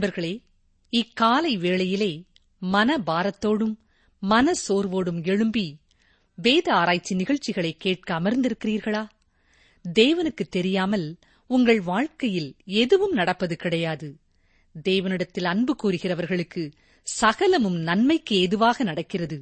நண்பர்களே இக்காலை வேளையிலே மன பாரத்தோடும் மன சோர்வோடும் எழும்பி வேத ஆராய்ச்சி நிகழ்ச்சிகளை கேட்க அமர்ந்திருக்கிறீர்களா? தேவனுக்கு தெரியாமல் உங்கள் வாழ்க்கையில் எதுவும் நடப்பது கிடையாது. தேவனிடத்தில் அன்பு கூறுகிறவர்களுக்கு சகலமும் நன்மைக்கு ஏதுவாக நடக்கிறது.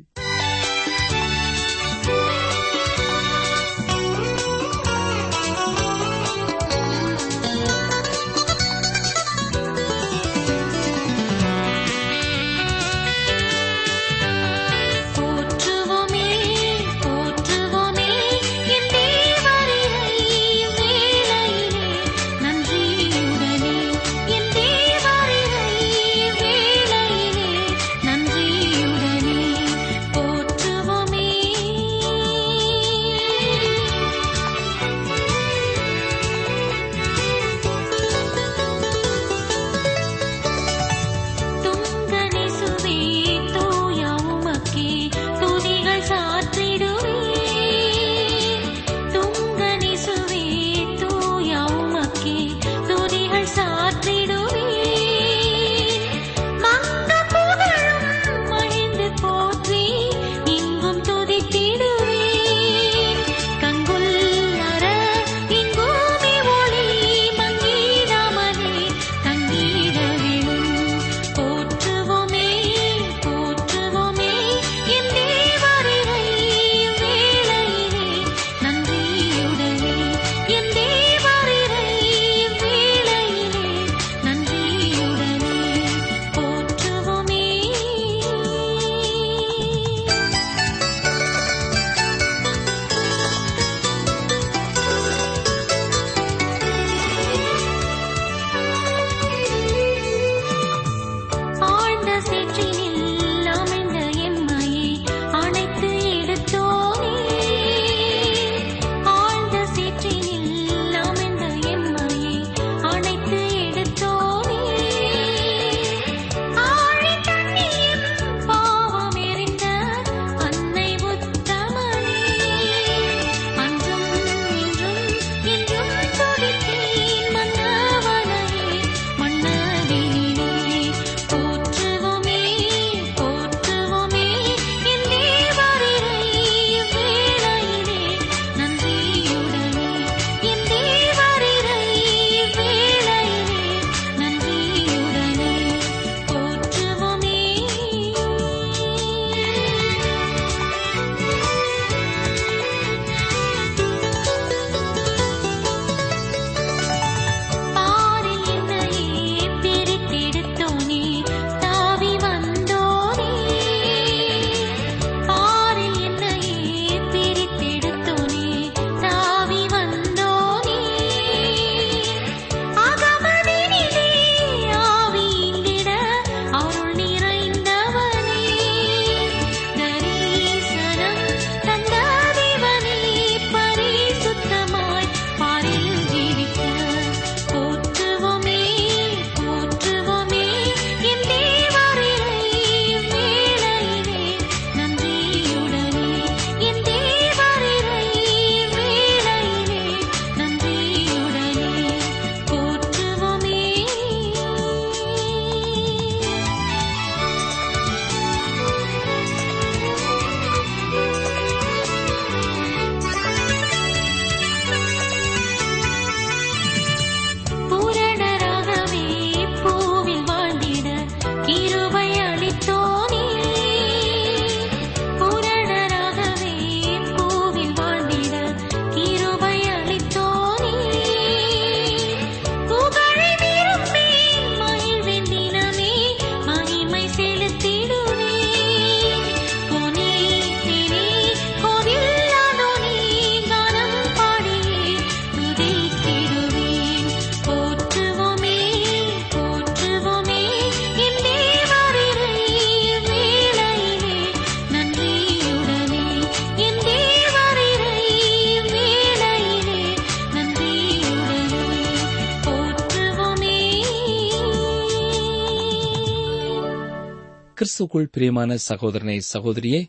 இயேசுக்குள் பிரியமான சகோதரனை சகோதரியே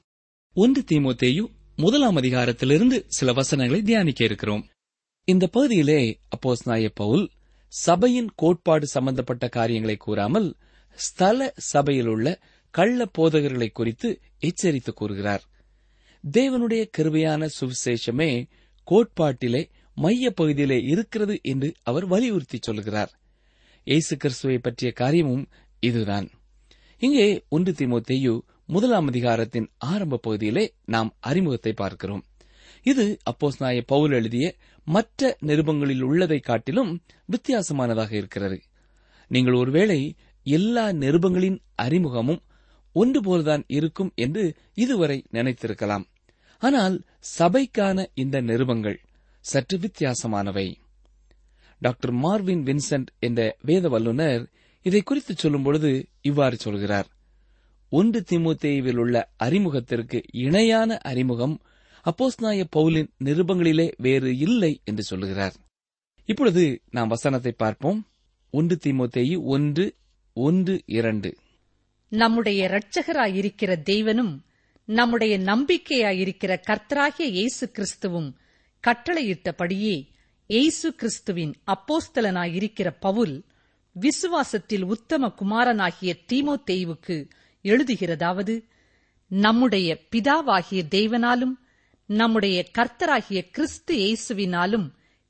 ஒன்று தீமோத்தேயு முதலாம் அதிகாரத்திலிருந்து சில வசனங்களை தியானிக்க இருக்கிறோம். இந்த பகுதியிலே அப்போஸ் நாய பவுல் சபையின் கோட்பாடு சம்பந்தப்பட்ட காரியங்களை கூறாமல் ஸ்தல சபையில் உள்ள கள்ள போதகர்களை குறித்து எச்சரித்து கூறுகிறார். தேவனுடைய கிருபையான சுவிசேஷமே கோட்பாட்டிலே மைய பகுதியிலே இருக்கிறது என்று அவர் வலியுறுத்தி சொல்கிறார். இயேசு கிறிஸ்துவை பற்றிய காரியமும் இதுதான். இங்கே ஒன்று தீமோத்தேயு முதலாம் அதிகாரத்தின் ஆரம்ப பகுதியிலே நாம் அறிமுகத்தை பார்க்கிறோம். இது அப்போஸ் நாய பவுல் எழுதிய மற்ற நிருபங்களில் உள்ளதை காட்டிலும் வித்தியாசமானதாக இருக்கிறது. நீங்கள் ஒருவேளை எல்லா நிருபங்களின் அறிமுகமும் ஒன்று போல்தான் இருக்கும் என்று இதுவரை நினைத்திருக்கலாம். ஆனால் சபைக்கான இந்த நிருபங்கள் சற்று வித்தியாசமானவை. டாக்டர் மார்வின் வின்சென்ட் என்ற வேத வல்லுநர் இதை குறித்து சொல்லும்பொழுது இவ்வாறு சொல்கிறார். ஒன்று திமுத்தேவில் உள்ள அறிமுகத்திற்கு இணையான அறிமுகம் அப்போஸ்நாய பவுலின் நிருபங்களிலே வேறு இல்லை என்று சொல்லுகிறார் இப்பொழுது நாம் வசனத்தை பார்ப்போம். ஒன்று திமுத்தேயு ஒன்று ஒன்று இரண்டு. நம்முடைய இரட்சகராயிருக்கிற தெய்வனும் நம்முடைய நம்பிக்கையாயிருக்கிற கர்த்தராகிய இயேசு கிறிஸ்துவும் கட்டளையிட்டபடியே இயேசு கிறிஸ்துவின் அப்போஸ்தலனாயிருக்கிற பவுல் விசுவாசத்தில் உத்தம குமாரனாகிய தீமோத்தேயுவுக்கு எழுதுகிறதாவது நம்முடைய பிதாவாகிய தேவனாலும் நம்முடைய கர்த்தராகிய கிறிஸ்து இயேசுவினாலும்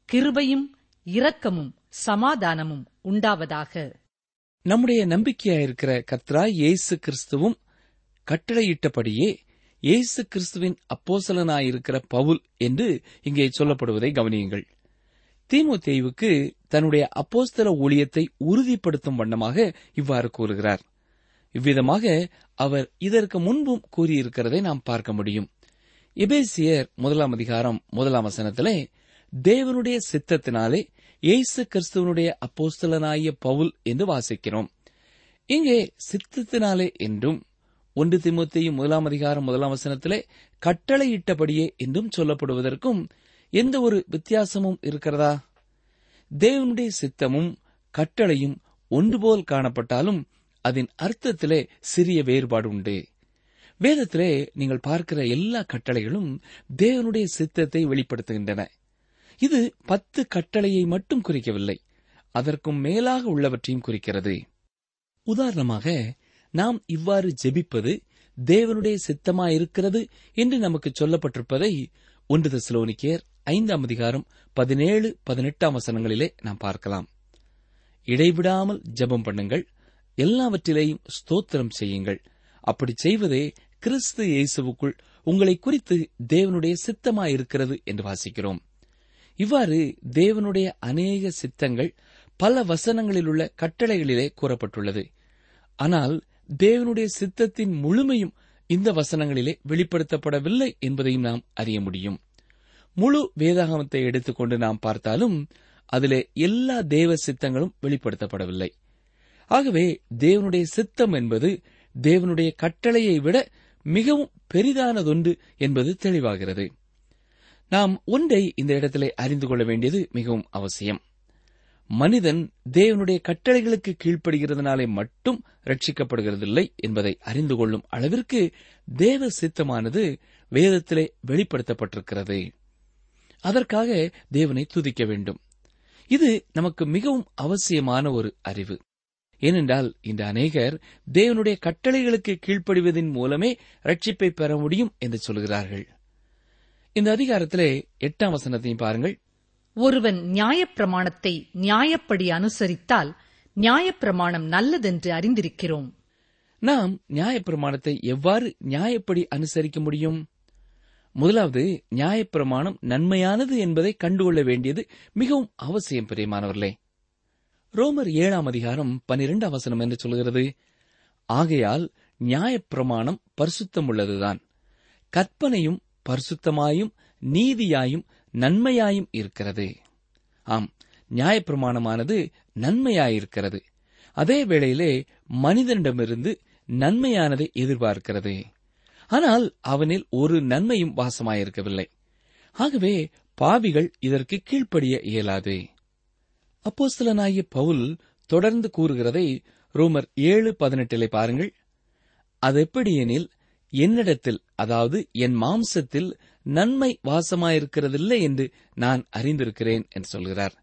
கிருபையும் இரக்கமும் சமாதானமும் உண்டாவதாக. நம்முடைய நம்பிக்கையாயிருக்கிற கர்த்தராய் இயேசு கிறிஸ்துவும் கட்டளையிட்டபடியே இயேசு கிறிஸ்துவின் அப்போசலனாயிருக்கிற பவுல் என்று இங்கே சொல்லப்படுவதை கவனியுங்கள். தீமு தேய்வுக்கு தன்னுடைய அப்போஸ்தல ஊழியத்தை உறுதிப்படுத்தும் வண்ணமாக இவ்வாறு கூறுகிறார். இவ்விதமாக அவர் இதற்கு முன்பும் கூறியிருக்கிறதை நாம் பார்க்க முடியும். எபேசியர் முதலாம் அதிகாரம் முதலாம் வசனத்திலே தேவனுடைய சித்தத்தினாலே இயேசு கிறிஸ்துவனுடைய அப்போஸ்தலனாகிய பவுல் என்று வாசிக்கிறோம். இங்கே சித்தத்தினாலே என்றும் ஒன்று திமுத்தையும் முதலாம் அதிகாரம் முதலாம் வசனத்திலே கட்டளையிட்டபடியே என்றும் சொல்லப்படுவதற்கும் எந்த ஒரு வித்தியாசமும் இருக்கிறதா? தேவனுடைய சித்தமும் கட்டளையும் ஒன்றுபோல் காணப்பட்டாலும் அதன் அர்த்தத்திலே சிறிய வேறுபாடு உண்டு. வேதத்திலே நீங்கள் பார்க்கிற எல்லா கட்டளைகளும் தேவனுடைய சித்தத்தை வெளிப்படுத்துகின்றன. இது பத்து கட்டளையை மட்டும் குறிக்கவில்லை அதற்கும் மேலாக உள்ளவற்றையும் குறிக்கிறது. உதாரணமாக நாம் இவ்வாறு ஜெபிப்பது தேவனுடைய சித்தமாயிருக்கிறது என்று நமக்கு சொல்லப்பட்டிருப்பதை ஒன்று தெசலோனிக்கேர் ஐந்தாம் அதிகாரம் பதினேழு பதினெட்டாம் வசனங்களிலே நாம் பார்க்கலாம். இடைவிடாமல் ஜெபம் பண்ணுங்கள். எல்லாவற்றிலேயும் ஸ்தோத்திரம் செய்யுங்கள். அப்படி செய்வதே கிறிஸ்து இயேசுவுக்குள் உங்களை குறித்து தேவனுடைய சித்தமாயிருக்கிறது என்று வாசிக்கிறோம். இவ்வாறு தேவனுடைய அநேக சித்தங்கள் பல வசனங்களில் உள்ள கட்டளைகளிலே கூறப்பட்டுள்ளது. ஆனால் தேவனுடைய சித்தத்தின் முழுமையும் இந்த வசனங்களிலே வெளிப்படுத்தப்படவில்லை என்பதையும் நாம் அறிய முடியும். முழு வேதாகமத்தை எடுத்துக்கொண்டு நாம் பார்த்தாலும் அதிலே எல்லா தேவ சித்தங்களும் வெளிப்படுத்தப்படவில்லை. ஆகவே தேவனுடைய சித்தம் என்பது தேவனுடைய கட்டளையை விட மிகவும் பெரிதானதொன்று என்பது தெளிவாகிறது. நாம் ஒன்றை இந்த இடத்திலே அறிந்து கொள்ள வேண்டியது மிகவும் அவசியம். மனிதன் தேவனுடைய கட்டளைகளுக்கு கீழ்ப்படுகிறதுனாலே மட்டும் ரட்சிக்கப்படுகிறதில்லை என்பதை அறிந்து கொள்ளும் அளவிற்கு தேவ சித்தமானது வேதத்திலே வெளிப்படுத்தப்பட்டிருக்கிறது. அதற்காக தேவனை துதிக்க வேண்டும். இது நமக்கு மிகவும் அவசியமான ஒரு அறிவு. ஏனென்றால் இந்த அநேகர் தேவனுடைய கட்டளைகளுக்கு கீழ்ப்படிவதன் மூலமே ரட்சிப்பை பெற முடியும் என்று சொல்கிறார்கள். இந்த அதிகாரத்திலே எட்டாம் வசனத்தையும் பாருங்கள். ஒருவன் நியாயப்பிரமாணத்தை நியாயப்படி அனுசரித்தால் நியாயப்பிரமாணம் நல்லதென்று அறிந்திருக்கிறோம். நாம் நியாயப்பிரமாணத்தை எவ்வாறு நியாயப்படி அனுசரிக்க முடியும்? முதலாவது நியாயப்பிரமாணம் நன்மையானது என்பதை கண்டுகொள்ள வேண்டியது மிகவும் அவசியம் பிரியமானவர்களே. ரோமர் ஏழாம் அதிகாரம் பனிரெண்டு அவசரம் என்று சொல்கிறது ஆகையால் நியாயப்பிரமாணம் பரிசுத்தம் உள்ளதுதான் கற்பனையும் பரிசுத்தமாயும் நீதியாயும் நன்மையாயும் இருக்கிறது. ஆம் நியாயப்பிரமாணமானது நன்மையாயிருக்கிறது. அதே வேளையிலே மனிதனிடமிருந்து நன்மையானதை எதிர்பார்க்கிறது. ஆனால் அவனில் ஒரு நன்மையும் வாசமாயிருக்கவில்லை. ஆகவே பாவிகள் இதற்கு கீழ்ப்படிய இயலாது. அப்போஸ்தலனாகிய பவுல் தொடர்ந்து கூறுகிறதை ரோமர் ஏழு பதினெட்டிலே பாருங்கள். அது எப்படியெனில் என்னிடத்தில் அதாவது என் மாம்சத்தில் நன்மை வாசமாயிருக்கிறதில்லை என்று நான் அறிந்திருக்கிறேன் என்று சொல்கிறார்.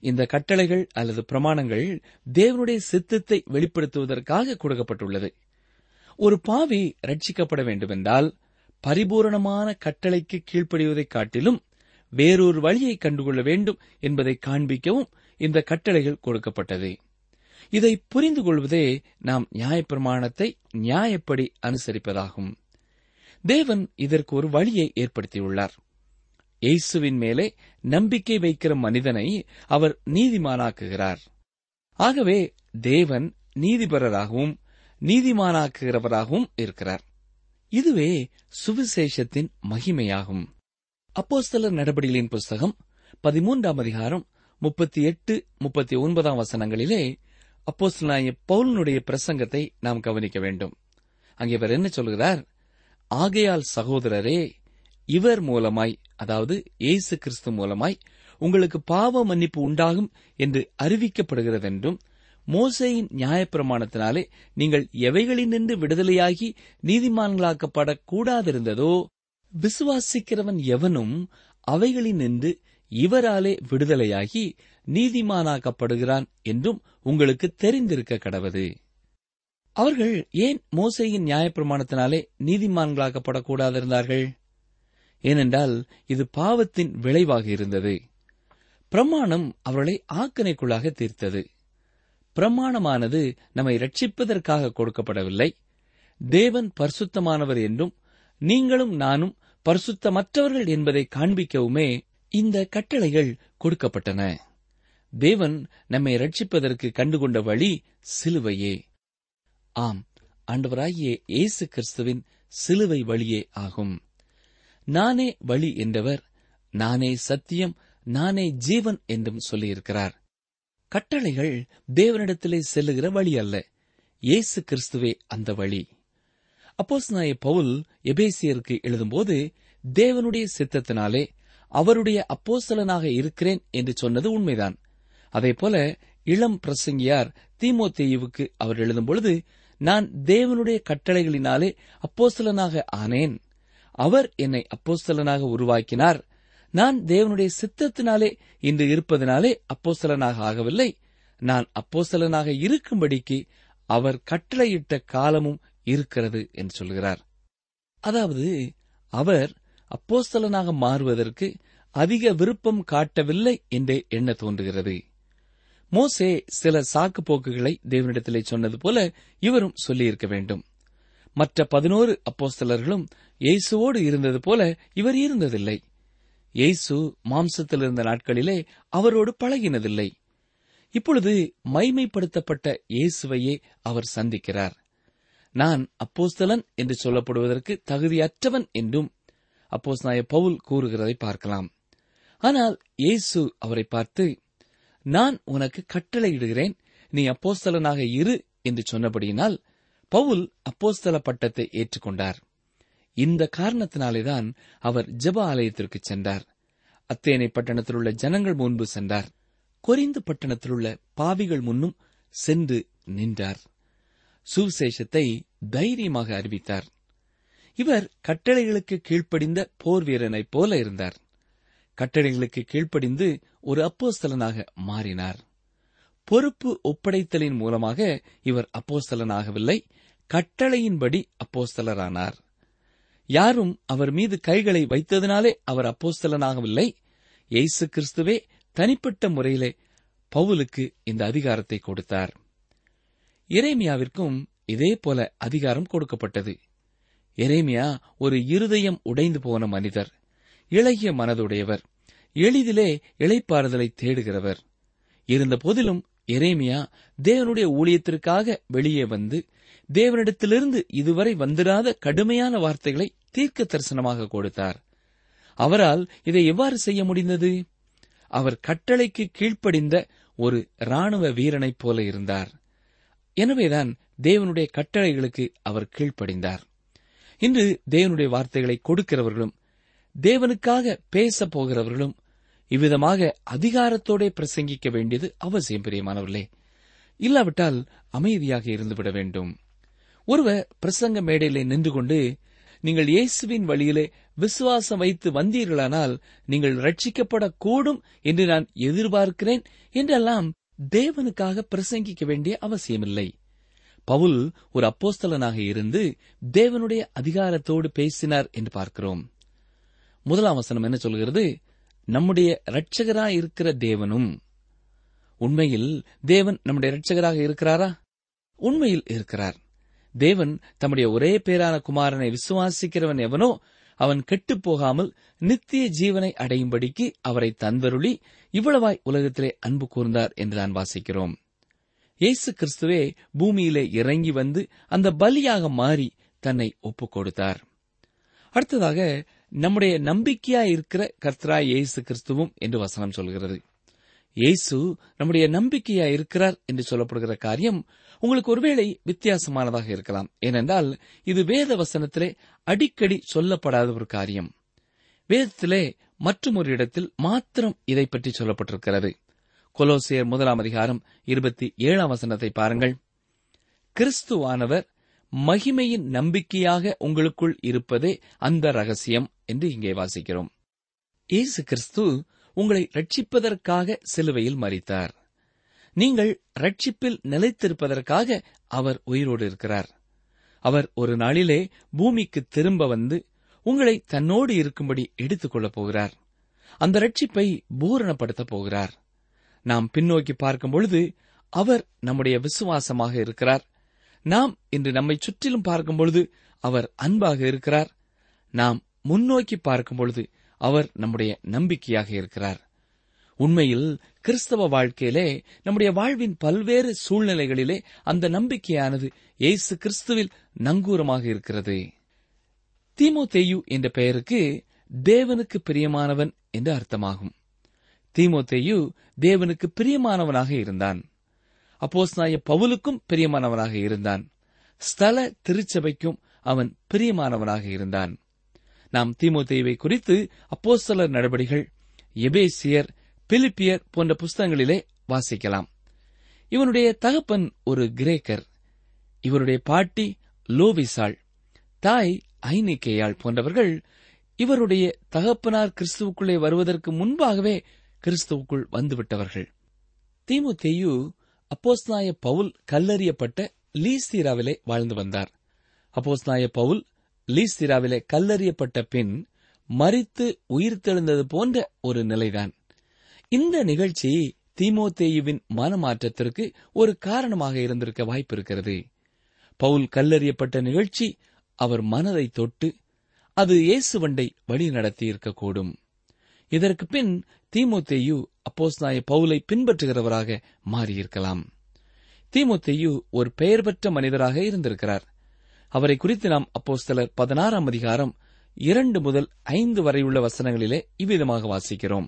இந்த கட்டளைகள் அல்லது பிரமாணங்கள் தேவனுடைய சித்தத்தை வெளிப்படுத்துவதற்காக கொடுக்கப்பட்டுள்ளது. ஒரு பாவி ரட்சிக்கப்பட வேண்டுமென்றால் பரிபூரணமான கட்டளைக்கு கீழ்ப்படிவதைக் காட்டிலும் வேறொரு வழியை கண்டுகொள்ள வேண்டும் என்பதை காண்பிக்கவும் இந்த கட்டளைகள் கொடுக்கப்பட்டது. இதை புரிந்து கொள்வதே நாம் நியாயப்பிரமாணத்தை நியாயப்படி அனுசரிப்பதாகும். தேவன் இதற்கு ஒரு வழியை ஏற்படுத்தியுள்ளார். இயேசுவின் மேலே நம்பிக்கை வைக்கிற மனிதனை அவர் நீதிமானாக்குகிறார். ஆகவே தேவன் நீதிபரராகவும் நீதிமானாக்குகிறவராகவும் இருக்கிறார். இதுவே சுவிசேஷத்தின் மகிமையாகும். அப்போஸ்தலர் நடபடிகளின் புஸ்தகம் பதிமூன்றாம் அதிகாரம் முப்பத்தி எட்டு முப்பத்தி ஒன்பதாம் வசனங்களிலே அப்போஸ்தலாய பவுலனுடைய பிரசங்கத்தை நாம் கவனிக்க வேண்டும். அங்கே இவர் என்ன சொல்கிறார்? ஆகையால் சகோதரரே இவர் மூலமாய் அதாவது இயேசு கிறிஸ்து மூலமாய் உங்களுக்கு பாவ மன்னிப்பு உண்டாகும் என்று அறிவிக்கப்படுகிறதென்றும் மோசையின் நியாயப்பிரமாணத்தினாலே நீங்கள் எவைகளினின்று விடுதலையாகி நீதிமான்களாக்கப்படக் கூடாதிருந்ததோ விசுவாசிக்கிறவன் எவனும் அவைகளினின்று இவராலே விடுதலையாகி நீதிமானாக்கப்படுகிறான் என்றும் உங்களுக்கு தெரிந்திருக்க கடவது அவர்கள் ஏன் மோசையின் நியாயப்பிரமாணத்தினாலே நீதிமான்களாக்கப்படக்கூடாதிருந்தார்கள்? ஏனென்றால் இது பாவத்தின் விளைவாக இருந்தது. பிரமாணம் அவர்களை ஆக்கனைக்குள்ளாக தீர்த்தது. பிரமாணமானது நம்மை ரட்சிப்பதற்காக கொடுக்கப்படவில்லை. தேவன் பரிசுத்தமானவர் என்றும் நீங்களும் நானும் பரிசுத்தமற்றவர்கள் என்பதை காண்பிக்கவுமே இந்த கட்டளைகள் கொடுக்கப்பட்டன. தேவன் நம்மை ரட்சிப்பதற்கு கண்டுகொண்ட வழி சிலுவையே. ஆம் ஆண்டவராகிய இயேசு கிறிஸ்துவின் சிலுவை வழியே ஆகும். நானே வழி என்றவர் நானே சத்தியம் நானே ஜீவன் என்றும் சொல்லியிருக்கிறார். கட்டளைகள் தேவனிடத்திலே செல்லுகிற வழி அல்ல. இயேசு கிறிஸ்துவே அந்த வழி. அப்போஸ் நாய பவுல் எபேசியருக்கு எழுதும்போது தேவனுடைய சித்தத்தினாலே அவருடைய அப்போசலனாக இருக்கிறேன் என்று சொன்னது உண்மைதான். அதேபோல இளம் பிரசங்கியார் தீமோத்தேயுவுக்கு அவர் எழுதும்பொழுது நான் தேவனுடைய கட்டளைகளினாலே அப்போஸ்தலனாக ஆனேன். அவர் என்னை அப்போஸ்தலனாக உருவாக்கினார். நான் தேவனுடைய சித்தத்தினாலே இன்று இருப்பதனாலே அப்போசலனாக ஆகவில்லை. நான் அப்போசலனாக இருக்கும்படிக்கு அவர் கட்டளையிட்ட காலமும் இருக்கிறது என்று சொல்கிறார். அதாவது அவர் அப்போஸ்தலனாக மாறுவதற்கு அதிக விருப்பம் காட்டவில்லை என்றே எண்ண தோன்றுகிறது. மோசே சில சாக்கு போக்குகளை தேவனிடத்திலே சொன்னது போல இவரும் சொல்லியிருக்க வேண்டும். மற்ற பதினோரு அப்போஸ்தலர்களும் இயேசுவோடு இருந்தது போல இவர் இருந்ததில்லை. இயேசு மாம்சத்தில் இருந்த நாட்களிலே அவரோடு பழகினதில்லை. இப்பொழுது மைமைப்படுத்தப்பட்ட இயேசுவையே அவர் சந்திக்கிறார். நான் அப்போஸ்தலன் என்று சொல்லப்படுவதற்கு தகுதியற்றவன் என்றும் அப்போஸ் நாய பவுல் கூறுகிறதை பார்க்கலாம். ஆனால் இயேசு அவரை பார்த்து நான் உனக்கு கட்டளையிடுகிறேன் நீ அப்போஸ்தலனாக இரு என்று சொன்னபடியினால் பவுல் அப்போஸ்தல பட்டத்தை ஏற்றுக்கொண்டார். இந்த காரணத்தினாலேதான் அவர் ஜெப ஆலயத்திற்கு சென்றார். அத்தேனை பட்டணத்தில் உள்ள ஜனங்கள் முன்பு சென்றார். கொரிந்து பட்டணத்தில் உள்ள பாவிகள் முன்னும் சென்று நின்றார். சுவிசேஷத்தை தைரியமாக அறிவித்தார். இவர் கட்டளைகளுக்கு கீழ்ப்படிந்த போர் வீரனைப் போல இருந்தார். கட்டளைகளுக்கு கீழ்ப்படிந்து ஒரு அப்போஸ்தலனாக மாறினார். பொறுப்பு ஒப்படைத்தலின் மூலமாக இவர் அப்போஸ்தலனாகவில்லை கட்டளையின்படி அப்போஸ்தலரானார். யாரும் அவர் மீது கைகளை வைத்ததினாலே அவர் அப்போஸ்தலனாகவில்லை. எய்சு கிறிஸ்துவே தனிப்பட்ட முறையிலே பவுலுக்கு இந்த அதிகாரத்தை கொடுத்தார். எரேமியாவிற்கும் இதே போல அதிகாரம் கொடுக்கப்பட்டது. எரேமியா ஒரு இருதயம் உடைந்து போன மனிதர் இளகிய மனதுடையவர் எளிதிலே இளைப்பாறுதலை தேடுகிறவர். இருந்த போதிலும் எரேமியா தேவனுடைய ஊழியத்திற்காக வெளியே வந்து தேவனிடத்திலிருந்து இதுவரை வந்திராத கடுமையான வார்த்தைகளை தீர்க்க தரிசனமாக கொடுத்தார். அவரால் இதை எவ்வாறு செய்ய முடிந்தது? அவர் கட்டளைக்கு கீழ்ப்படிந்த ஒரு ராணுவ வீரனைப் போல இருந்தார். எனவேதான் தேவனுடைய கட்டளைகளுக்கு அவர் கீழ்ப்படிந்தார். இன்று தேவனுடைய வார்த்தைகளை கொடுக்கிறவர்களும் தேவனுக்காக பேசப் போகிறவர்களும் இவ்விதமாக அதிகாரத்தோட பிரசங்கிக்க வேண்டியது அவசியம் பிரியமானவர்களே. இல்லாவிட்டால் அமைதியாக இருந்துவிட வேண்டும். ஒருவர் பிரசங்க மேடையிலே நின்று கொண்டு நீங்கள் இயேசுவின் வழியிலே விசுவாசம் வைத்து வந்தீர்களானால் நீங்கள் ரட்சிக்கப்படக்கூடும் என்று நான் எதிர்பார்க்கிறேன் என்றெல்லாம் தேவனுக்காக பிரசங்கிக்க வேண்டிய அவசியமில்லை. பவுல் ஒரு அப்போஸ்தலனாக இருந்து தேவனுடைய அதிகாரத்தோடு பேசினார் என்று பார்க்கிறோம். முதலாம் வசனம் என்ன சொல்கிறது? நம்முடைய இரட்சகராய் இருக்கிற தேவனும் உண்மையில் தேவன் நம்முடைய இரட்சகராக இருக்கிறாரா? உண்மையில் இருக்கிறார். தேவன் தம்முடைய ஒரே பேரான குமாரனை விசுவாசிக்கிறவன் எவனோ அவன் கெட்டுப் போகாமல் நித்திய ஜீவனை அடையும்படிக்கு அவரை தன்வருளி இவ்வளவாய் உலகத்திலே அன்பு கூர்ந்தார் என்று நான் வாசிக்கிறோம். இயேசு கிறிஸ்துவே பூமியிலே இறங்கி வந்து அந்த பலியாக மாறி தன்னை ஒப்புக் கொடுத்தார் அடுத்ததாக நம்முடைய நம்பிக்கையாய் இருக்கிற கர்த்தராய் இயேசு கிறிஸ்துவும் என்று வசனம் சொல்கிறது. இயேசு நம்முடைய நம்பிக்கையா இருக்கிறார் என்று சொல்லப்படுகிற காரியம் உங்களுக்கு ஒருவேளை வித்தியாசமானதாக இருக்கலாம். ஏனென்றால் இது வேத வசனத்திலே அடிக்கடி சொல்லப்படாத ஒரு காரியம். வேதத்திலே மற்றும் ஒரு இடத்தில் மாத்திரம் இதை பற்றி சொல்லப்பட்டிருக்கிறது. கொலோசியர் முதலாம் அதிகாரம் இருபத்தி ஏழாம் வசனத்தை பாருங்கள். கிறிஸ்துவானவர் மகிமையின் நம்பிக்கையாக உங்களுக்குள் இருப்பதே அந்த ரகசியம் என்று இங்கே வாசிக்கிறோம். இயேசு கிறிஸ்து உங்களை ரட்சிப்பதற்காக சிலுவையில் மறித்தார் நீங்கள் ரட்சிப்பில் நிலைத்திருப்பதற்காக அவர் உயிரோடு இருக்கிறார். அவர் ஒரு நாளிலே பூமிக்கு திரும்ப வந்து உங்களை தன்னோடு இருக்கும்படி எடுத்துக் கொள்ளப் போகிறார். அந்த ரட்சிப்பை பூரணப்படுத்தப் போகிறார். நாம் பின்னோக்கி பார்க்கும் பொழுது அவர் நம்முடைய விசுவாசமாக இருக்கிறார். நாம் இன்று நம்மை சுற்றிலும் பார்க்கும் பொழுது அவர் அன்பாக இருக்கிறார். நாம் முன்னோக்கி பார்க்கும் பொழுது அவர் நம்முடைய நம்பிக்கையாக இருக்கிறார். உண்மையில் கிறிஸ்தவ வாழ்க்கையிலே நம்முடைய வாழ்வின் பல்வேறு சூழ்நிலைகளிலே அந்த நம்பிக்கையானது இயேசு கிறிஸ்துவில் நங்கூரமாக இருக்கிறது. தீமோ தேயு என்ற பெயருக்கு தேவனுக்கு பிரியமானவன் என்று அர்த்தமாகும். தீமோ தேயு தேவனுக்கு பிரியமானவனாக இருந்தான். அப்போஸ் நாய பவுலுக்கும் பிரியமானவனாக இருந்தான். ஸ்தல திருச்சபைக்கும் அவன் பிரியமானவனாக இருந்தான். நாம் தீமோத்தேயுவை குறித்து அப்போஸ்தலர் நடபடிகள் எபேசியர் பிலிப்பியர் போன்ற புஸ்தகங்களிலே வாசிக்கலாம். இவனுடைய தகப்பன் ஒரு கிரேக்கர். இவருடைய பாட்டி லோவிசாள். தாய் ஐனிக்கேயாள் போன்றவர்கள் இவருடைய தகப்பனார் கிறிஸ்துவுக்குள்ளே வருவதற்கு முன்பாகவே கிறிஸ்துவுக்குள் வந்துவிட்டவர்கள். தீமுத்தேயு அப்போஸ்நாய பவுல் கல்லறியப்பட்ட லீஸ்தீராவிலே வாழ்ந்து வந்தார். அப்போஸ்நாய பவுல் லீஸ்திராவிலே கல்லறியப்பட்ட பின் மறித்து உயிர்த்தெழுந்தது போன்ற ஒரு நிலைதான். இந்த நிகழ்ச்சி தீமோத்தேயுவின் மனமாற்றத்திற்கு ஒரு காரணமாக இருந்திருக்க வாய்ப்பிருக்கிறது. பவுல் கல்லறியப்பட்ட நிகழ்ச்சி அவர் மனதை தொட்டு அது இயேசுவண்டை வழி நடத்தி இருக்கக்கூடும் இதற்கு பின் தீமோத்தேயு அப்போஸ்நாய பவுலை பின்பற்றுகிறவராக மாறியிருக்கலாம். தீமோத்தேயு ஒரு பெயர் பெற்ற மனிதராக இருந்திருக்கிறார். அவரை குறித்து நாம் அப்போஸ்தலர் பதினாறாம் அதிகாரம் இரண்டு முதல் ஐந்து வரையுள்ள வசனங்களிலே இவ்விதமாக வாசிக்கிறோம்.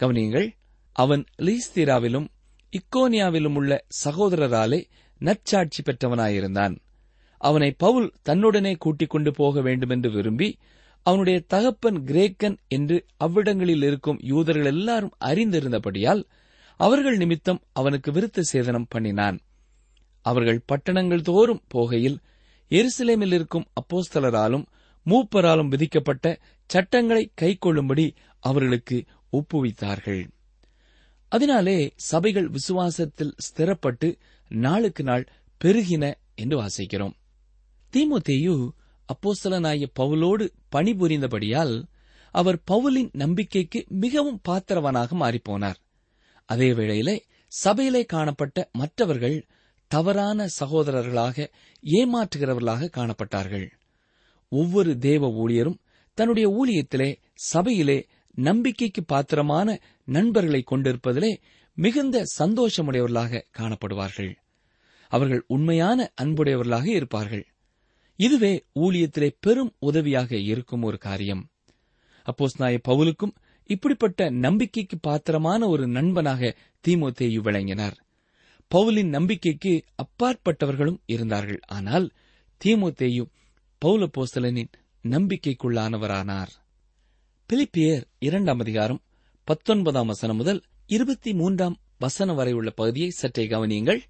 கவனியுங்கள் அவன் லீஸ்தீராவிலும் இக்கோனியாவிலும் உள்ள சகோதரராலே நற்சாட்சி பெற்றவனாயிருந்தான். அவனை பவுல் தன்னுடனே கூட்டிக் கொண்டு போக வேண்டுமென்று விரும்பி அவனுடைய தகப்பன் கிரேக்கன் என்று அவ்விடங்களில் இருக்கும் யூதர்கள் எல்லாரும் அறிந்திருந்தபடியால் அவர்கள் நிமித்தம் அவனுக்கு விருத்த சேதனம் பண்ணினான். அவர்கள் பட்டணங்கள் தோறும் போகையில் எருசலேமில் இருக்கும் அப்போஸ்தலராலும் மூப்பராலும் விதிக்கப்பட்ட சட்டங்களை கைக்கொள்ளும்படி அவர்களுக்கு ஒப்புவித்தார்கள். அதனாலே சபைகள் விசுவாசத்தில் ஸ்திரப்பட்டு நாளுக்கு நாள் பெருகின என்று வாசிக்கிறோம். தீமுத்தேயு அப்போஸ்தலனாய பவுலோடு பணிபுரிந்தபடியால் அவர் பவுலின் நம்பிக்கைக்கு மிகவும் பாத்திரவனாக மாறிப்போனார். அதே வேளையிலே சபையிலே காணப்பட்ட மற்றவர்கள் தவறான சகோதரர்களாக ஏமாற்றுகிறவர்களாக காணப்பட்டார்கள். ஒவ்வொரு தேவ ஊழியரும் தன்னுடைய ஊழியத்திலே சபையிலே நம்பிக்கைக்கு பாத்திரமான நண்பர்களை கொண்டிருப்பதிலே மிகுந்த சந்தோஷமுடையவர்களாக காணப்படுவார்கள். அவர்கள் உண்மையான அன்புடையவர்களாக இருப்பார்கள். இதுவே ஊழியத்திலே பெரும் உதவியாக இருக்கும் ஒரு காரியம். அப்போஸ் நாய பவுலுக்கும் இப்படிப்பட்ட நம்பிக்கைக்கு பாத்திரமான ஒரு நண்பனாக தீமோத்தேயு விளங்கினார். பவுலின் நம்பிக்கைக்கு அப்பாற்பட்டவர்களும் இருந்தார்கள். ஆனால் தீமோத்தேயு பவுல போஸ்தலனின் நம்பிக்கைக்குள்ளானவரானார். பிலிப்பியர் இரண்டாம் அதிகாரம் பத்தொன்பதாம் வசனம் முதல் இருபத்தி மூன்றாம் வசனம் வரை உள்ள பகுதியை சற்றே கவனியுங்கள்.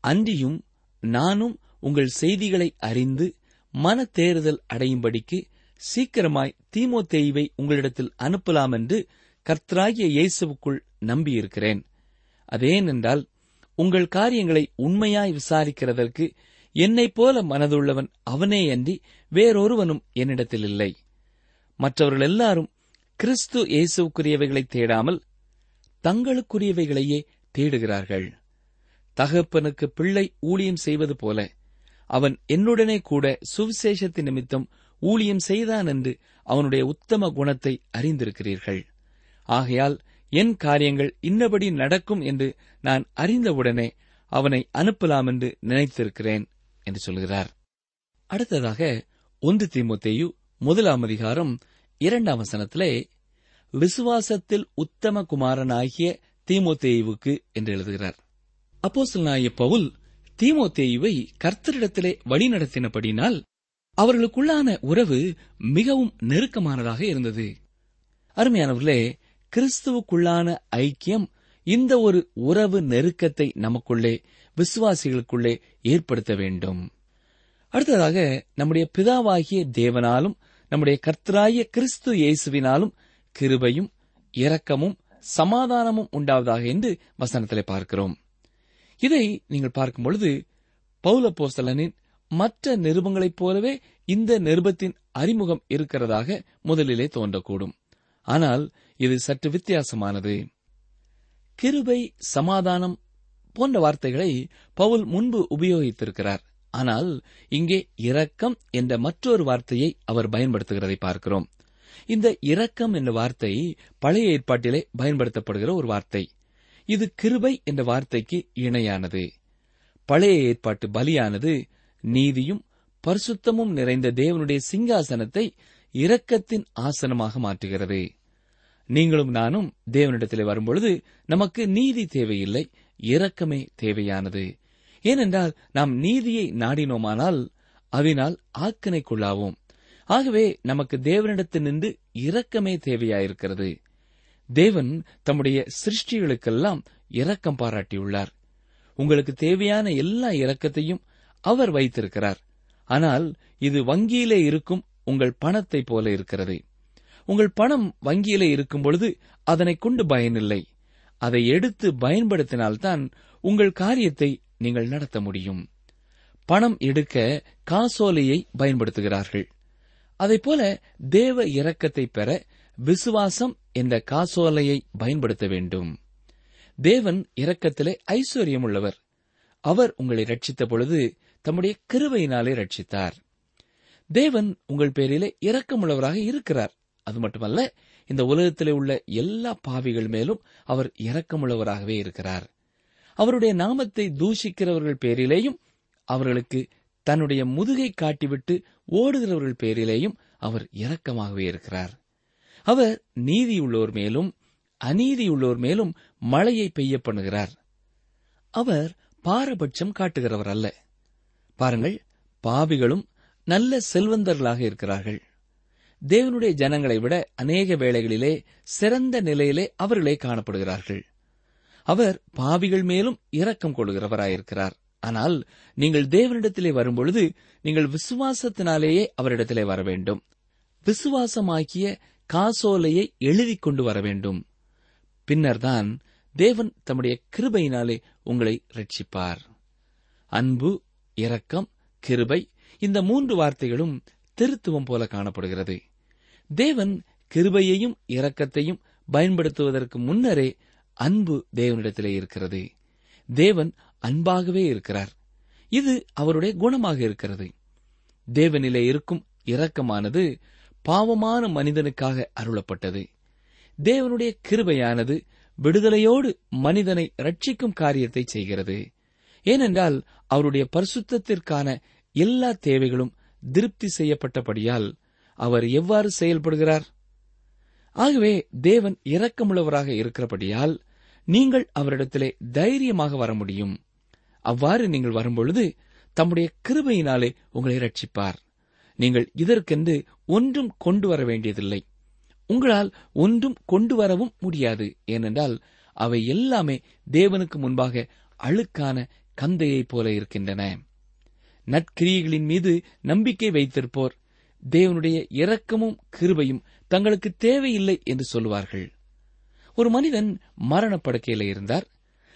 அன்றியும் நானும் உங்கள் செய்திகளை அறிந்து மன தேறுதல் அடையும்படிக்கு சீக்கிரமாய் தீமோத்தேயுவை உங்களிடத்தில் அனுப்பலாம் என்று கர்த்தராகிய இயேசுவுக்குள் நம்பியிருக்கிறேன். அதேனென்றால் உங்கள் காரியங்களை உண்மையாய் விசாரிக்கிறதற்கு என்னைப் போல மனதுள்ளவன் அவனே அன்றி வேறொருவனும் என்னிடத்தில் இல்லை மற்றவர்கள் எல்லாரும் கிறிஸ்து இயேசுக்குரியவைகளை தேடாமல் தங்களுக்குரியவைகளையே தேடுகிறார்கள். தகப்பனுக்கு பிள்ளை ஊழியம் செய்வது போல அவன் என்னுடனே கூட சுவிசேஷத்தின் நிமித்தம் ஊழியம் செய்தான் என்று அவனுடைய உத்தம குணத்தை அறிந்திருக்கிறீர்கள். ஆகையால் என் காரியங்கள் இன்னபடி நடக்கும் என்று நான் அறிந்தவுடனே அவனை அனுப்பலாம் என்று நினைத்திருக்கிறேன் என்று சொல்கிறார். அடுத்ததாக ஒன்று தீமோத்தேயு முதலாம் அதிகாரம் இரண்டாம் வசனத்திலே விசுவாசத்தில் உத்தம குமாரனாகிய தீமோத்தேயுவுக்கு என்று எழுதுகிறார். அப்போஸ்தலனாகிய பவுல் தீமோத்தேயுவை கர்த்தரிடத்திலே வழிநடத்தினபடினால் அவர்களுக்குள்ளான உறவு மிகவும் நெருக்கமானதாக இருந்தது. அருமையானவர்களே கிறிஸ்துவுக்குள்ளான ஐக்கியம் இந்த ஒரு உறவு நெருக்கத்தை நமக்குள்ளே விசுவாசிகளுக்குள்ளே ஏற்படுத்த வேண்டும். அடுத்ததாக நம்முடைய பிதாவாகிய தேவனாலும் நம்முடைய கர்த்தராகிய கிறிஸ்து இயேசுவினாலும் கிருபையும் இரக்கமும் சமாதானமும் உண்டாவதாக என்று வசனத்தில் பார்க்கிறோம். இதை நீங்கள் பார்க்கும் பொழுது பௌலப்போஸ்தலனின் மற்ற நிருபங்களைப் போலவே இந்த நிருபத்தின் அறிமுகம் இருக்கிறதாக முதலிலே தோன்றக்கூடும். ஆனால் இது சற்று வித்தியாசமானது. கிருபை சமாதானம் போன்ற வார்த்தைகளை பவுல் முன்பு உபயோகித்திருக்கிறார். ஆனால் இங்கே இரக்கம் என்ற மற்றொரு வார்த்தையை அவர் பயன்படுத்துகிறதை பார்க்கிறோம். இந்த இரக்கம் என்ற வார்த்தை பழைய ஏற்பாட்டிலே பயன்படுத்தப்படுகிற ஒரு வார்த்தை. இது கிருபை என்ற வார்த்தைக்கு இணையானது. பழைய ஏற்பாட்டு பலியானது நீதியும் பரிசுத்தமும் நிறைந்த தேவனுடைய சிங்காசனத்தை இரக்கத்தின் ஆசனமாக மாற்றுகிறது. நீங்களும் நானும் தேவனிடத்திலே வரும்பொழுது நமக்கு நீதி தேவையில்லை இரக்கமே தேவையானது. ஏனென்றால் நாம் நீதியை நாடினோமானால் அதனால் ஆக்கினைக்குள்ளாவோம். ஆகவே நமக்கு தேவனிடத்தில் நின்று இரக்கமே தேவையாயிருக்கிறது. தேவன் தம்முடைய சிருஷ்டிகளுக்கெல்லாம் இரக்கம் பாராட்டியுள்ளார். உங்களுக்கு தேவையான எல்லா இரக்கத்தையும் அவர் வைத்திருக்கிறார். ஆனால் இது வங்கியிலே இருக்கும் உங்கள் பணத்தை போல இருக்கிறது. உங்கள் பணம் வங்கியிலே இருக்கும் பொழுது அதனை கொண்டு பயனில்லை. அதை எடுத்து பயன்படுத்தினால்தான் உங்கள் காரியத்தை நீங்கள் நடத்த முடியும். பணம் எடுக்க காசோலையை பயன்படுத்துகிறார்கள். அதைப்போல தேவ இரக்கத்தை பெற விசுவாசம் என்ற காசோலையை பயன்படுத்த வேண்டும். தேவன் இரக்கத்திலே ஐஸ்வர்யம் உள்ளவர். அவர் உங்களை ரட்சித்த பொழுது தம்முடைய கிருவையினாலே ரட்சித்தார். தேவன் உங்கள் பேரிலே இரக்கமுள்ளவராக இருக்கிறார். அது மட்டுமல்ல இந்த உலகத்திலே உள்ள எல்லா பாவிகள் மேலும் அவர் இரக்கமுள்ளவராகவே இருக்கிறார். அவருடைய நாமத்தை தூஷிக்கிறவர்கள் பேரிலேயும் அவர்களுக்கு தன்னுடைய முதுகை காட்டிவிட்டு ஓடுகிறவர்கள் பேரிலேயும் அவர் இரக்கமாகவே இருக்கிறார். அவர் நீதியுள்ளோர் மேலும் அநீதியுள்ளோர் மேலும் மழையை பெய்ய பண்ணுகிறார். அவர் பாரபட்சம் காட்டுகிறவர் அல்ல. பாருங்கள் பாவிகளும் நல்ல செல்வந்தர்களாக இருக்கிறார்கள். தேவனுடைய ஜனங்களை விட அநேக வேளைகளிலே சிறந்த நிலையிலே அவர்களே காணப்படுகிறார்கள். அவர் பாவிகள் மேலும் இரக்கம் கொள்கிறவராயிருக்கிறார் ஆனால் நீங்கள் தேவனிடத்திலே வரும்பொழுது நீங்கள் விசுவாசத்தினாலேயே அவரிடத்திலே வர வேண்டும் விசுவாசமாக்கிய காசோலையை எழுதிக் கொண்டு வர வேண்டும் பின்னர்தான் தேவன் தம்முடைய கிருபையினாலே உங்களை ரட்சிப்பார் அன்பு இரக்கம் கிருபை இந்த மூன்று வார்த்தைகளும் திருத்துவம் போல காணப்படுகிறது. தேவன் கிருபையையும் இரக்கத்தையும் பயன்படுத்துவதற்கு முன்னரே அன்பு தேவனிடத்திலே இருக்கிறது. தேவன் அன்பாகவே இருக்கிறார். இது அவருடைய குணமாக இருக்கிறது. தேவனிலே இருக்கும் இரக்கமானது பாவமான மனிதனுக்காக அருளப்பட்டது. தேவனுடைய கிருபையானது விடுதலையோடு மனிதனை ரட்சிக்கும் காரியத்தை செய்கிறது. ஏனென்றால் அவருடைய பரிசுத்தத்திற்கான எல்லா தேவைகளும் திருப்தி செய்யப்பட்டபடியால் அவர் எவ்வாறு செயல்படுகிறார்? ஆகவே தேவன் இரக்கமுள்ளவராக இருக்கிறபடியால் நீங்கள் அவரிடத்திலே தைரியமாக வர முடியும். அவ்வாறு நீங்கள் வரும்பொழுது தம்முடைய கிருபையினாலே உங்களை ரட்சிப்பார் நீங்கள் இதற்கென்று ஒன்றும் கொண்டு வர வேண்டியதில்லை. உங்களால் ஒன்றும் கொண்டு வரவும் முடியாது. ஏனென்றால் அவை எல்லாமே தேவனுக்கு முன்பாக அழுக்கான கந்தையைப் போல இருக்கின்றன. நற்கிரியைகளின் மீது நம்பிக்கை வைத்திருப்போர் தேவனுடைய இரக்கமும் கிருபையும் தங்களுக்கு தேவையில்லை என்று சொல்லுவார்கள். ஒரு மனிதன் மரணப்படுக்கையில் இருந்தார்.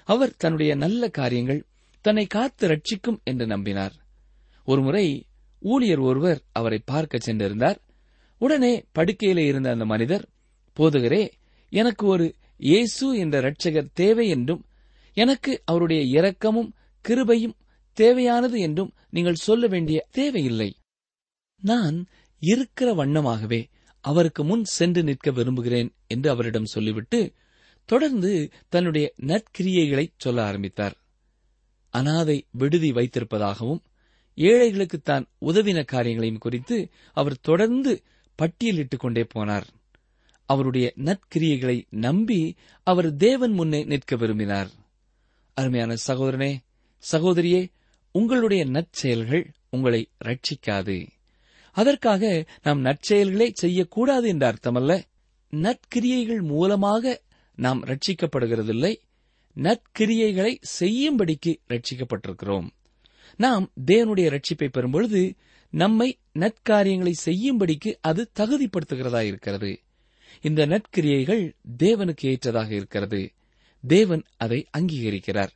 அவர் தன்னுடைய நல்ல காரியங்கள் தன்னை காத்து ரட்சிக்கும் என்று நம்பினார். ஒருமுறை ஊழியர் ஒருவர் அவரை பார்க்க சென்றிருந்தார். உடனே படுக்கையில இருந்த அந்த மனிதர் போதுகரே எனக்கு ஒரு இயேசு என்ற இரட்சகர் தேவை என்றும் எனக்கு அவருடைய இரக்கமும் கிருபையும் தேவையானது என்றும் நீங்கள் சொல்ல வேண்டிய தேவையில்லை. நான் இருக்கிற வண்ணமாகவே அவருக்கு முன் சென்று நிற்க விரும்புகிறேன் என்று அவரிடம் சொல்லிவிட்டு தொடர்ந்து தன்னுடைய நற்கிரியைகளை சொல்ல ஆரம்பித்தார். அனாதை விடுதி வைத்திருப்பதாகவும் ஏழைகளுக்கு தான் உதவின காரியங்களையும் குறித்து அவர் தொடர்ந்து பட்டியலிட்டுக் கொண்டே போனார். அவருடைய நற்கிரியைகளை நம்பி அவர் தேவன் முன்னே நிற்க விரும்பினார். அருமையான சகோதரனே சகோதரியே உங்களுடைய நற்செயல்கள் உங்களை ரட்சிக்காது. அதற்காக நாம் நற்செயல்களை செய்யக்கூடாது என்ற அர்த்தமல்ல. நற்கிரியைகள் மூலமாக நாம் ரட்சிக்கப்படுகிறதில்லை. நற்கிரியைகளை செய்யும்படிக்கு ரட்சிக்கப்பட்டிருக்கிறோம். நாம் தேவனுடைய ரட்சிப்பை பெறும்பொழுது நம்மை நற்காரியங்களை செய்யும்படிக்கு அது தகுதிப்படுத்துகிறதா இருக்கிறது. இந்த நற்கிரியைகள் தேவனுக்கு ஏற்றதாக இருக்கிறது. தேவன் அதை அங்கீகரிக்கிறார்.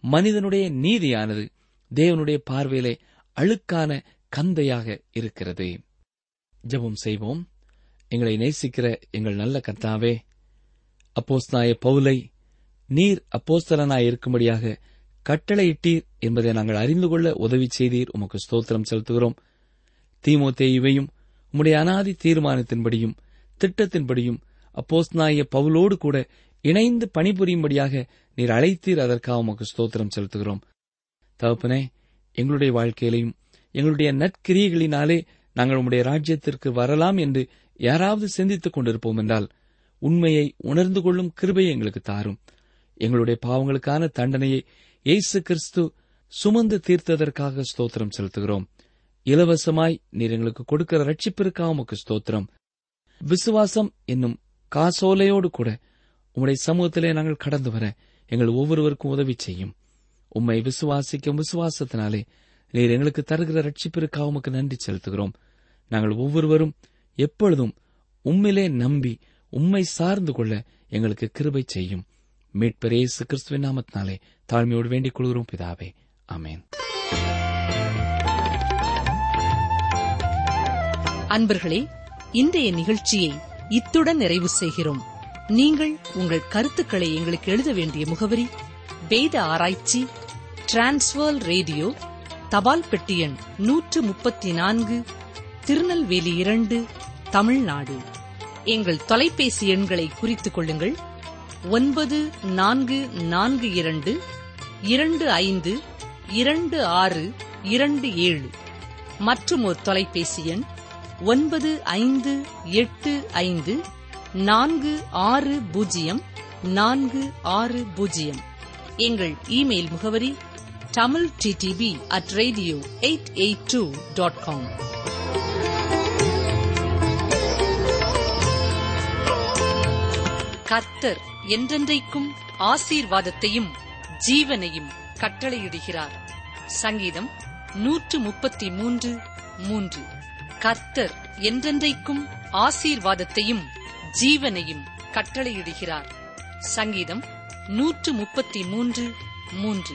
மனிதனுடைய நீதியானது தேவனுடைய பார்வையிலே அழுக்கான கந்தையாக இருக்கிறது. ஜெபம் செய்வோம். எங்களை நேசிக்கிற எங்கள் நல்ல கர்த்தாவே அப்போஸ்தாய பவுலை நீர் அப்போஸ்தலனாய் இருக்கும்படியாக கட்டளையிட்டீர் என்பதை நாங்கள் அறிந்து கொள்ள உதவி செய்தீர். உமக்கு ஸ்தோத்திரம் செலுத்துகிறோம். தீமோத்தேயுவையும் உம்முடைய அனாதி தீர்மானத்தின்படியும் திட்டத்தின்படியும் அப்போஸ்நாய பவுலோடு கூட இணைந்து பணிபுரியும்படியாக நீர் அழைத்தீர். அதற்காக உமக்கு ஸ்தோத்திரம் செலுத்துகிறோம். தகப்பனே எங்களுடைய வாழ்க்கையிலையும் எங்களுடைய நற்கிரியைகளினாலே நாங்கள் உம்முடைய ராஜ்யத்திற்கு வரலாம் என்று யாராவது சிந்தித்துக் கொண்டிருப்போம் என்றால் உண்மையை உணர்ந்து கொள்ளும் கிருபையை எங்களுக்கு தாரும். எங்களுடைய பாவங்களுக்கான தண்டனையை இயேசு கிறிஸ்து சுமந்து தீர்த்ததற்காக ஸ்தோத்திரம் செலுத்துகிறோம். இலவசமாய் நீர் எங்களுக்கு கொடுக்கிற ரட்சிப்பிற்காக உமக்கு ஸ்தோத்திரம். விசுவாசம் என்னும் காசோலையோடு கூட உம்முடைய சமூகத்திலே நாங்கள் கடந்து வர எங்கள் ஒவ்வொருவருக்கும் உதவி செய்யும். உம்மை விசுவாசிக்கும் விசுவாசத்தினாலே நீர் எங்களுக்கு தருகிற ரட்சிப்பிற்காக உமக்கு நன்றி செலுத்துகிறோம். நாங்கள் ஒவ்வொருவரும் எப்பொழுதும் உம்மிலே நம்பி உம்மை சார்ந்து கொள்ள எங்களுக்கு கிருபை செய்யும். மீட்பர் கிறிஸ்துவின் நாமத்தினாலே தாழ்மையோடு வேண்டிக் கொள்கிறோம் பிதாவே. அமேன் அன்பர்களே இன்றைய நிகழ்ச்சியை இத்துடன் நிறைவு செய்கிறோம். நீங்கள் உங்கள் கருத்துக்களை எங்களுக்கு எழுத வேண்டிய முகவரி வேத ஆராய்ச்சி டிரான்ஸ்வர் ரேடியோ தபால் பெட்டி எண் நூற்று முப்பத்தி நான்கு திருநெல்வேலி இரண்டு தமிழ்நாடு. எங்கள் தொலைபேசி எண்களை குறித்துக் கொள்ளுங்கள். ஒன்பது நான்கு நான்கு இரண்டு இரண்டு ஐந்து இரண்டு ஆறு இரண்டு ஏழு. மற்றும் ஒரு தொலைபேசி எண் ஒன்பது ஐந்து எட்டு ஐந்து நான்கு ஆறு பூஜ்ஜியம் நான்கு ஆறு பூஜ்ஜியம். எங்கள் இமெயில் முகவரி Tamil TTV at radio eight eight two dot com கர்த்தர் என்றென்றைக்கும் ஆசீர்வாதத்தையும் ஜீவனையும் கட்டளையிடுகிறார். சங்கீதம் நூற்று முப்பத்தி மூன்று. மூன்று கர்த்தர் என்றென்றைக்கும் ஆசீர்வாதத்தையும் ஜீவனையும் கட்டளையிடுகிறார். சங்கீதம் நூற்று முப்பத்தி மூன்று மூன்று.